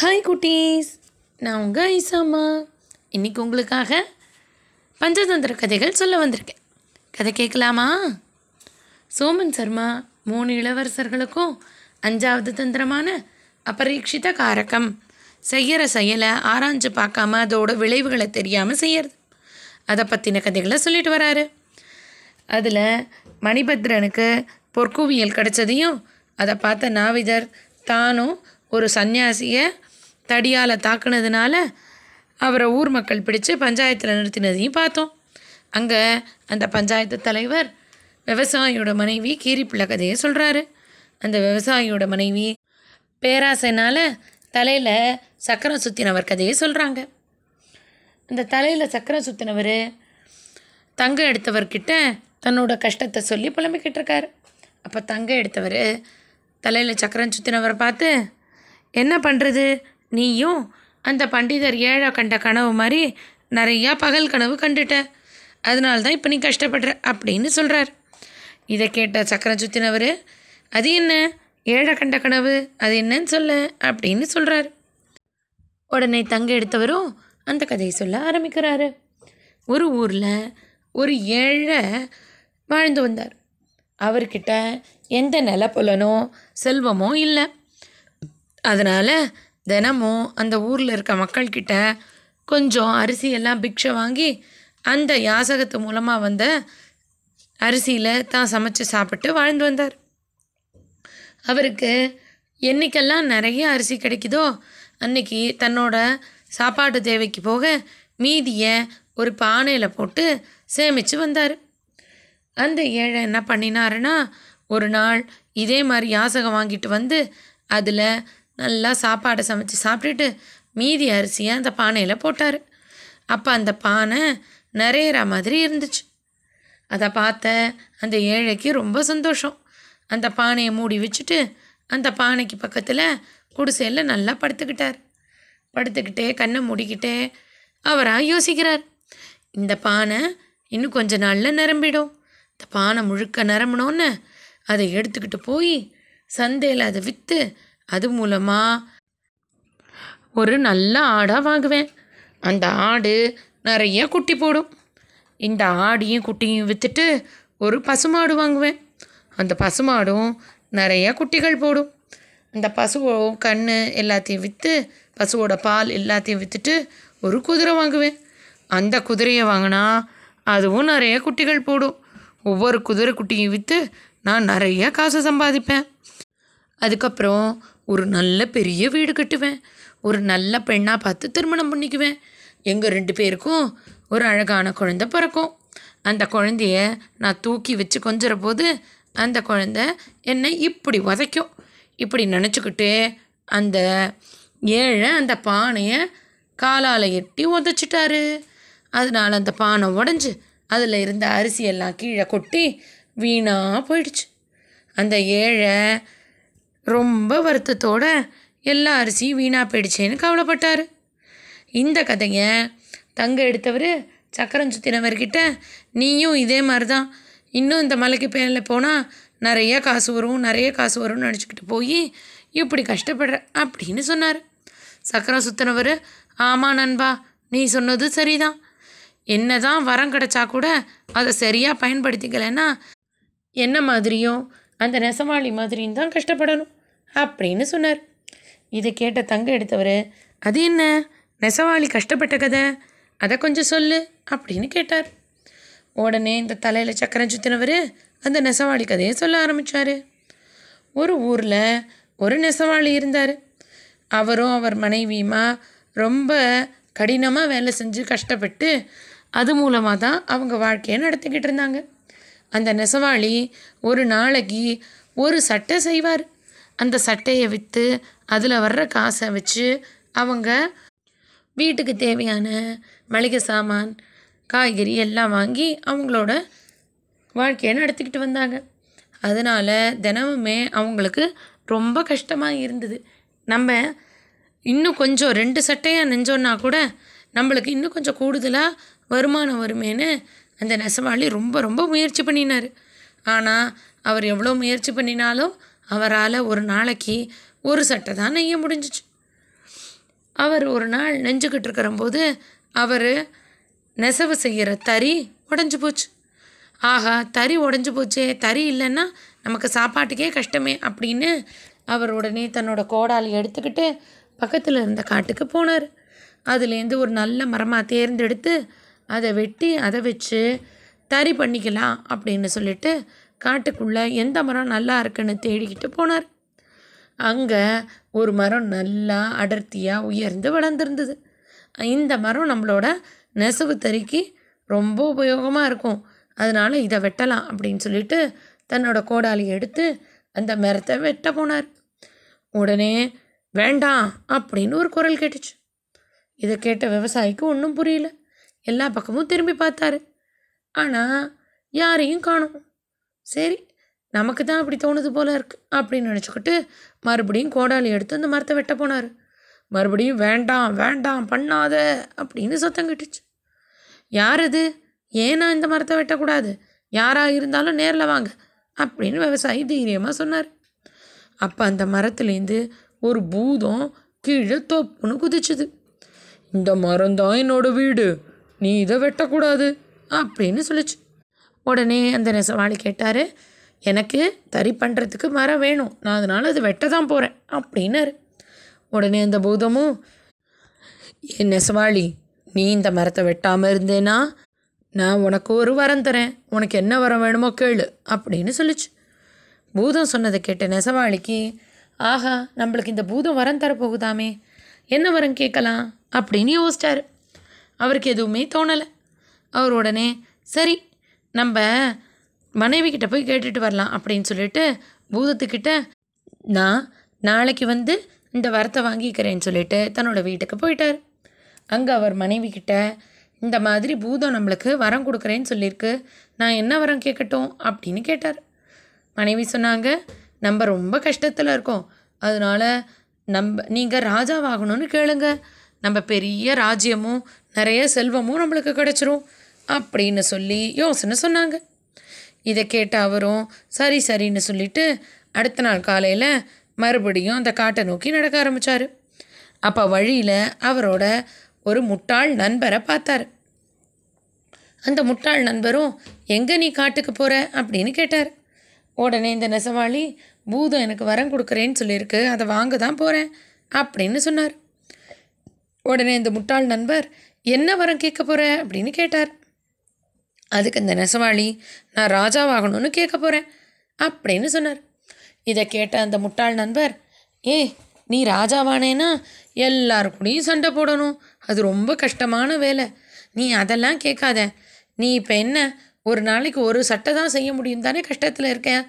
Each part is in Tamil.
ஹாய் குட்டீஸ். நான் உங்கள் ஐசாமா. இன்னைக்கு உங்களுக்காக பஞ்சதந்திர கதைகள் சொல்ல வந்திருக்கேன். கதை கேட்கலாமா? சோமன் சர்மா மூணு இளவரசர்களுக்கும் அஞ்சாவது தந்திரமான அபரீட்சித காரகம். செய்கிற செயலை ஆராய்ஞ்சு பார்க்காம அதோட விளைவுகளை தெரியாமல் செய்யறது. அதை பற்றின கதைகளை சொல்லிட்டு வராரு. அதில் மணிபத்ரனுக்கு பொற்குவியல் கிடைச்சதையும் அதை பார்த்த நாவிதர் தானும் ஒரு சன்னியாசியை தடியால் தாக்குனதுனால அவரை ஊர் மக்கள் பிடிச்சு பஞ்சாயத்தில் நிறுத்தினதையும் பார்த்தோம். அங்கே அந்த பஞ்சாயத்து தலைவர் விவசாயியோட மனைவி கீரிப்பிள்ளை கதையை சொல்கிறாரு அந்த விவசாயியோட மனைவி பேராசைனால் தலையில் சக்கரம் சுற்றினவர் கதையை சொல்கிறாங்க அந்த தலையில் சக்கரம் சுற்றினவர் தங்கம் எடுத்தவர்கிட்ட தன்னோட கஷ்டத்தை சொல்லி புலம்பிக்கிட்டு இருக்காரு. அப்போ தங்கம் எடுத்தவர் தலையில் சக்கரம் சுற்றினவரை பார்த்து என்ன பண்ணுறது நீயும் அந்த பண்டிதர் ஏழை கண்ட கனவு மாதிரி நிறையா பகல் கனவு கண்டுட்ட. அதனால தான் இப்போ நீ கஷ்டப்படுற அப்படின்னு சொல்கிறார் இதை கேட்ட சக்கரம் சுற்றினவர் அது என்ன? ஏழை கண்ட கனவு அது என்னன்னு சொல்ல அப்படின்னு சொல்கிறார் உடனே தங்க எடுத்தவரும் அந்த கதையை சொல்ல ஆரம்பிக்கிறாரு. ஒரு ஊரில் ஒரு ஏழை வாழ்ந்து வந்தார். அவர்கிட்ட எந்த நிலப்புலனோ செல்வமோ இல்லை. அதனால் தினமும் அந்த ஊரில் இருக்க மக்கள்கிட்ட கொஞ்சம் அரிசியெல்லாம் பிக்ஷை வாங்கி அந்த யாசகத்து மூலமாக வந்த அரிசியில் தான் சமைச்சு சாப்பிட்டு வாழ்ந்து வந்தார். அவருக்கு என்னைக்கெல்லாம் நிறைய அரிசி கிடைக்குதோ அன்னைக்கு தன்னோட சாப்பாட்டு தேவைக்கு போக மீதியை ஒரு பானையில் போட்டு சேமித்து வந்தார். அந்த ஏழை என்ன பண்ணினாருன்னா ஒரு நாள் இதே மாதிரி யாசகம் வாங்கிட்டு வந்து அதில் நல்லா சாப்பாடை சமைச்சு சாப்பிட்டுட்டு மீதி அரிசியை அந்த பானையில் போட்டார். அப்போ அந்த பானை நிறையிற மாதிரி இருந்துச்சு. அதை பார்த்த அந்த ஏழைக்கு ரொம்ப சந்தோஷம். அந்த பானையை மூடி வச்சுட்டு அந்த பானைக்கு பக்கத்தில் குடிசையில் நல்லா படுத்துக்கிட்டார். படுத்துக்கிட்டே கண்ணை மூடிக்கிட்டே அவராக யோசிக்கிறார். இந்த பானை இன்னும் கொஞ்ச நாளில் நிரம்பிடும். இந்த பானை முழுக்க நிரம்பினோன்னு அதை எடுத்துக்கிட்டு போய் சந்தையில் அதை விற்று அது மூலமாக ஒரு நல்ல ஆடாக வாங்குவேன். அந்த ஆடு நிறைய குட்டி போடும். இந்த ஆடியும் குட்டியும் விற்றுட்டு ஒரு பசுமாடு வாங்குவேன். அந்த பசுமாடும் நிறைய குட்டிகள் போடும். அந்த பசுவோ கண் எல்லாத்தையும் விற்று பசுவோட பால் எல்லாத்தையும் விற்றுட்டு ஒரு குதிரை வாங்குவேன். அந்த குதிரையை வாங்கினா அதுவும் நிறைய குட்டிகள் போடும். ஒவ்வொரு குதிரை குட்டியும் விற்று நான் நிறைய காசு சம்பாதிப்பேன். அதுக்கப்புறம் ஒரு நல்ல பெரிய வீடு கட்டுவேன். ஒரு நல்ல பெண்ணாக பார்த்து திருமணம் பண்ணிக்குவேன். எங்கள் ரெண்டு பேருக்கும் ஒரு அழகான குழந்தை பிறக்கும். அந்த குழந்தைய நான் தூக்கி வச்சு கொஞ்சிற போது அந்த குழந்தை என்னை இப்படி உதைக்கும் இப்படி நினச்சிக்கிட்டு அந்த ஏழை அந்த பானையை காலால் எட்டி உதச்சிட்டாரு. அதனால் அந்த பானை உடஞ்சி அதில் இருந்த அரிசியெல்லாம் கீழே கொட்டி வீணாக போயிடுச்சு. அந்த ஏழை ரொம்ப வருத்தத்தோட எல்லா அரிசியும் வீணாக போயிடுச்சேன்னு கவலைப்பட்டார். இந்த கதையை தங்க எடுத்தவர் சக்கரம் சுத்தினவர்கிட்ட நீயும் இதே மாதிரி தான் இன்னும் இந்த மலைக்கு பேரில் போனால் நிறைய காசு வரும் நிறைய காசு வரும்னு நினச்சிக்கிட்டு போய் இப்படி கஷ்டப்படுற அப்படின்னு சொன்னார். சக்கரம் சுத்தினவர் ஆமாம் நண்பா நீ சொன்னது சரிதான். என்ன தான் வரம் கிடச்சா கூட அதை சரியாக பயன்படுத்திக்கலைன்னா என்ன மாதிரியும் அந்த நெசவாளி மாதிரியும் தான் கஷ்டப்படணும் அப்படின்னு சொன்னார். இதை கேட்ட தங்க எடுத்தவர் அது என்ன? நெசவாளி கஷ்டப்பட்ட கதை? அதை கொஞ்சம் சொல்லு அப்படின்னு கேட்டார். உடனே இந்த தலையில் சக்கரம் சுத்தினவர் அந்த நெசவாளி கதையை சொல்ல ஆரம்பித்தார் ஒரு ஊரில் ஒரு நெசவாளி இருந்தார். அவரும் அவர் மனைவியுமா ரொம்ப கடினமாக வேலை செஞ்சு கஷ்டப்பட்டு அது மூலமாக தான் அவங்க வாழ்க்கையை நடத்திக்கிட்டு இருந்தாங்க. அந்த நெசவாளி ஒரு நாளைக்கு ஒரு சட்டை செய்வார். அந்த சட்டையை விற்று அதில் வர்ற காசை வச்சு அவங்க வீட்டுக்கு தேவையான மளிகை சாமான் காய்கறி எல்லாம் வாங்கி அவங்களோட வாழ்க்கையை நடத்திக்கிட்டு வந்தாங்க. அதனால் தினமுமே அவங்களுக்கு ரொம்ப கஷ்டமாக இருந்தது. நம்ம இன்னும் கொஞ்சம் ரெண்டு சட்டையாக நெஞ்சோன்னா கூட நம்மளுக்கு இன்னும் கொஞ்சம் கூடுதலாக வருமானம் வருமேன்னு அந்த நெசவாளி ரொம்ப ரொம்ப முயற்சி பண்ணினார். ஆனால் அவர் எவ்வளோ முயற்சி பண்ணினாலும் அவரால் ஒரு நாளைக்கு ஒரு சட்டை தான் நெய்ய முடிஞ்சிச்சு. அவர் ஒரு நாள் நெஞ்சுக்கிட்டு இருக்கிறம்போது அவர் நெசவு செய்கிற தறி உடஞ்சி போச்சு. ஆஹா தறி உடஞ்சி போச்சே தறி இல்லைன்னா நமக்கு சாப்பாட்டுக்கே கஷ்டமே அப்படின்னு அவர் உடனே தன்னோட கோடால் எடுத்துக்கிட்டு பக்கத்தில் இருந்த காட்டுக்கு போனார். அதுலேருந்து ஒரு நல்ல மரமாக தேர்ந்தெடுத்து அதை வெட்டி அதை வச்சு தறி பண்ணிக்கலாம் அப்படின்னு சொல்லிட்டு காட்டுக்குள்ளே எந்த மரம் நல்லா இருக்குன்னு தேடிக்கிட்டு போனார். அங்கே ஒரு மரம் நல்லா அடர்த்தியாக உயர்ந்து வளர்ந்துருந்தது. இந்த மரம் நம்மளோட நெசவு தறிக்கு ரொம்ப உபயோகமாக இருக்கும். அதனால் இதை வெட்டலாம் அப்படின்னு சொல்லிட்டு தன்னோட கோடாலி எடுத்து அந்த மரத்தை வெட்ட போனார். உடனே வேண்டாம் அப்படின்னு ஒரு குரல் கேட்டுச்சு. இதை கேட்ட விவசாயிக்கு ஒன்றும் புரியல. எல்லா பக்கமும் திரும்பி பார்த்தாரு. ஆனால் யாரையும் காணும். சரி நமக்கு தான் அப்படி தோணுது போல இருக்கு அப்படின்னு நினச்சிக்கிட்டு மறுபடியும் கோடாலி எடுத்து அந்த மரத்தை வெட்ட போனார். மறுபடியும் வேண்டாம் வேண்டாம் பண்ணாத அப்படின்னு சத்தம் கட்டுச்சு. யார் அது? ஏன் இந்த மரத்தை வெட்டக்கூடாது? யாராக இருந்தாலும் நேரில் வாங்க அப்படின்னு விவசாயி தைரியமாக சொன்னார். அப்போ அந்த மரத்துலேருந்து ஒரு பூதம் கீழே தொப்புன்னு குதிச்சுது. இந்த மரம் தான் என்னோடய வீடு. நீ இதை வெட்டக்கூடாது அப்படின்னு சொல்லிச்சு. உடனே அந்த நெசவாளி கேட்டார் எனக்கு தறி பண்ணுறதுக்கு மரம் வேணும். நான் அதனால் அது வெட்ட தான் போகிறேன் அப்படின்னாரு. உடனே அந்த பூதமும் என் நெசவாளி நீ இந்த மரத்தை வெட்டாமல் இருந்தேனா? நான் உனக்கு ஒரு வரம் தரேன். உனக்கு என்ன வரம் வேணுமோ கேளு அப்படின்னு சொல்லிச்சு. பூதம் சொன்னதை கேட்ட நெசவாளிக்கு ஆஹா நம்மளுக்கு இந்த பூதம் வரம் தரப்போகுதாமே. என்ன வரம் கேட்கலாம்? அப்படின்னு யோசிச்சார். அவருக்கு எதுவுமே தோணலை. அவர் உடனே சரி நம்ம மனைவி கிட்ட போய் கேட்டுட்டு வரலாம் அப்படின்னு சொல்லிட்டு பூதத்துக்கிட்ட நான் நாளைக்கு வந்து இந்த வரத்தை வாங்கிக்கிறேன்னு சொல்லிட்டு தன்னோட வீட்டுக்கு போயிட்டார். அங்கே அவர் மனைவி கிட்ட இந்த மாதிரி பூதம் நம்மளுக்கு வரம் கொடுக்குறேன்னு சொல்லியிருக்கு. நான் என்ன வரம் கேட்கட்டும்? அப்படின்னு கேட்டார். மனைவி சொன்னாங்க நம்ம ரொம்ப கஷ்டத்தில் இருக்கோம். அதனால் நம்ம நீங்கள் ராஜாவாகணும்னு கேளுங்க. நம்ம பெரிய ராஜ்யமும் நிறைய செல்வமும் நம்மளுக்கு கிடைச்சிரும் அப்படின்னு சொல்லி யோசனை சொன்னாங்க. இதை கேட்ட அவரும் சரி சரின்னு சொல்லிட்டு அடுத்த நாள் காலையில் மறுபடியும் அந்த காட்டை நோக்கி நடக்க ஆரம்பித்தார் அப்போ வழியில் அவரோட ஒரு முட்டாள் நண்பரை பார்த்தார். அந்த முட்டாள் நண்பரும் எங்கே நீ காட்டுக்கு போகிற அப்படின்னு கேட்டார். உடனே இந்த நெசவாளி பூதம் எனக்கு வரம் கொடுக்குறேன்னு சொல்லியிருக்கு அதை வாங்க தான் போகிறேன் அப்படின்னு சொன்னார். உடனே இந்த முட்டாள் நண்பர் என்ன வரம் கேட்க போகிற அப்படின்னு கேட்டார். அதுக்கு இந்த நெசவாளி நான் ராஜாவாகணும்னு கேட்க போகிறேன் அப்படின்னு சொன்னார். இதை கேட்ட அந்த முட்டாள் நண்பர் ஏ நீ ராஜாவானேனா? எல்லாரு சண்டை போடணும். அது ரொம்ப கஷ்டமான வேலை. நீ அதெல்லாம் கேட்காத. நீ இப்போ என்ன ஒரு நாளைக்கு ஒரு சட்டை தான் செய்ய முடியும் தானே கஷ்டத்தில் இருக்கேன்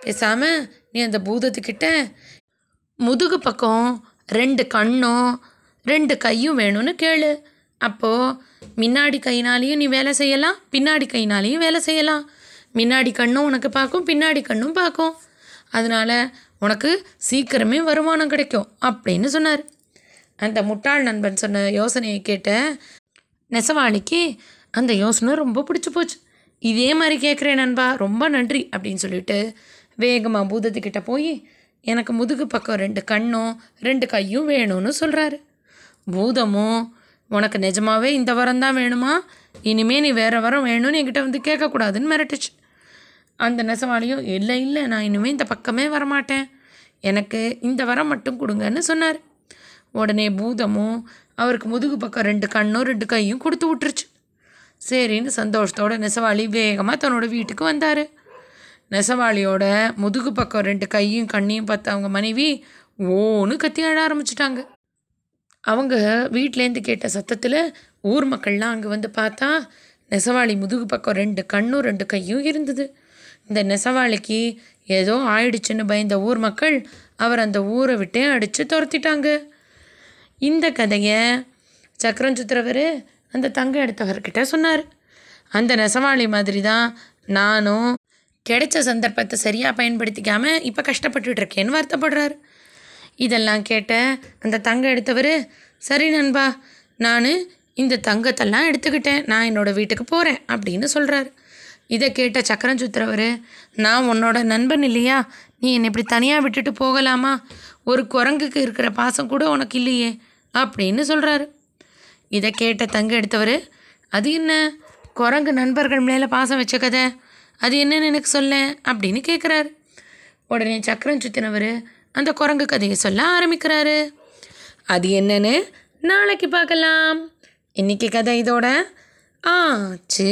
பேசாமல் நீ அந்த பூதத்துக்கிட்ட முதுகு பக்கம் ரெண்டு கண்ணும் ரெண்டு கையும் வேணும்னு கேளு. அப்போது முன்னாடி கைனாலையும் நீ வேலை செய்யலாம் பின்னாடி கைனாலையும் வேலை செய்யலாம். முன்னாடி கண்ணும் உனக்கு பார்க்கும் பின்னாடி கண்ணும் பார்க்கும். அதனால் உனக்கு சீக்கிரமே வருமானம் கிடைக்கும் அப்படின்னு சொன்னார். அந்த முட்டாள் நண்பன் சொன்ன யோசனையை கேட்ட நெசவாளிக்கு அந்த யோசனை ரொம்ப பிடிச்சி போச்சு. இதே மாதிரி கேட்குறேன் நண்பா ரொம்ப நன்றி அப்படின்னு சொல்லிட்டு வேகமாக பூதத்துக்கிட்ட போய் எனக்கு முதுகு பக்கம் ரெண்டு கண்ணும் ரெண்டு கையும் வேணும்னு சொல்கிறாரு பூதமும் உனக்கு நிஜமாவே இந்த வரம் தான் வேணுமா? இனிமே நீ வேறு வரம் வேணும்னு என்கிட்ட வந்து கேட்கக்கூடாதுன்னு மிரட்டுச்சு. அந்த நெசவாளியும் இல்லை இல்லை நான் இனிமேல் இந்த பக்கமே வரமாட்டேன். எனக்கு இந்த வரம் மட்டும் கொடுங்கன்னு சொன்னார். உடனே பூதமும் அவருக்கு முதுகு பக்கம் ரெண்டு கண்ணும் ரெண்டு கையும் கொடுத்து விட்டுருச்சு. சரின்னு சந்தோஷத்தோட நெசவாளி வேகமாக தன்னோட வீட்டுக்கு வந்தார். நெசவாளியோட முதுகு பக்கம் ரெண்டு கையும் கண்ணையும் பார்த்து அவங்க மனைவி ஓன்னு கத்தி அழ ஆரம்பிச்சிட்டாங்க. அவங்க வீட்டிலேருந்து கேட்ட சத்தத்தில் ஊர் மக்கள்லாம் அங்கே வந்து பார்த்தா நெசவாளி முதுகு பக்கம் ரெண்டு கண்ணும் ரெண்டு கையும் இருந்தது. இந்த நெசவாளிக்கு ஏதோ ஆயிடுச்சுன்னு பயந்த ஊர் மக்கள் அவர் அந்த ஊரை விட்டே அடித்து துரத்திட்டாங்க. இந்த கதையை சக்கரம் சுத்துறவர் அந்த தங்க எடுத்தவர்கிட்ட சொன்னார். அந்த நெசவாளி மாதிரி தான் நானும் கிடைச்ச சந்தர்ப்பத்தை சரியாக பயன்படுத்திக்காமல் இப்போ கஷ்டப்பட்டுட்ருக்கேன்னு வருத்தப்படுறாரு. இதெல்லாம் கேட்ட அந்த தங்கம் எடுத்தவர் சரி நண்பா நான் இந்த தங்கத்தெல்லாம் எடுத்துக்கிட்டேன். நான் என்னோட வீட்டுக்கு போகிறேன் அப்படின்னு சொல்கிறாரு இதை கேட்ட சக்கரம் சுத்துறவர் நான் உன்னோட நண்பன் இல்லையா? நீ என்னை இப்படி தனியாக விட்டுட்டு போகலாமா? ஒரு குரங்குக்கு இருக்கிற பாசம் கூட உனக்கு இல்லையே அப்படின்னு சொல்கிறாரு இதை கேட்ட தங்க எடுத்தவர் அது என்ன? குரங்கு நண்பர்கள் மேலே பாசம் வச்ச கதை. அது என்னன்னு எனக்கு சொல்ல அப்படின்னு கேட்குறாரு உடனே சக்கரம் சுத்தினவர் அந்த குரங்கு கதையை சொல்ல ஆரம்பிக்கிறாரு. அது என்னன்னு நாளைக்கு பார்க்கலாம். இன்னைக்கு கதை இதோட ஆச்சு.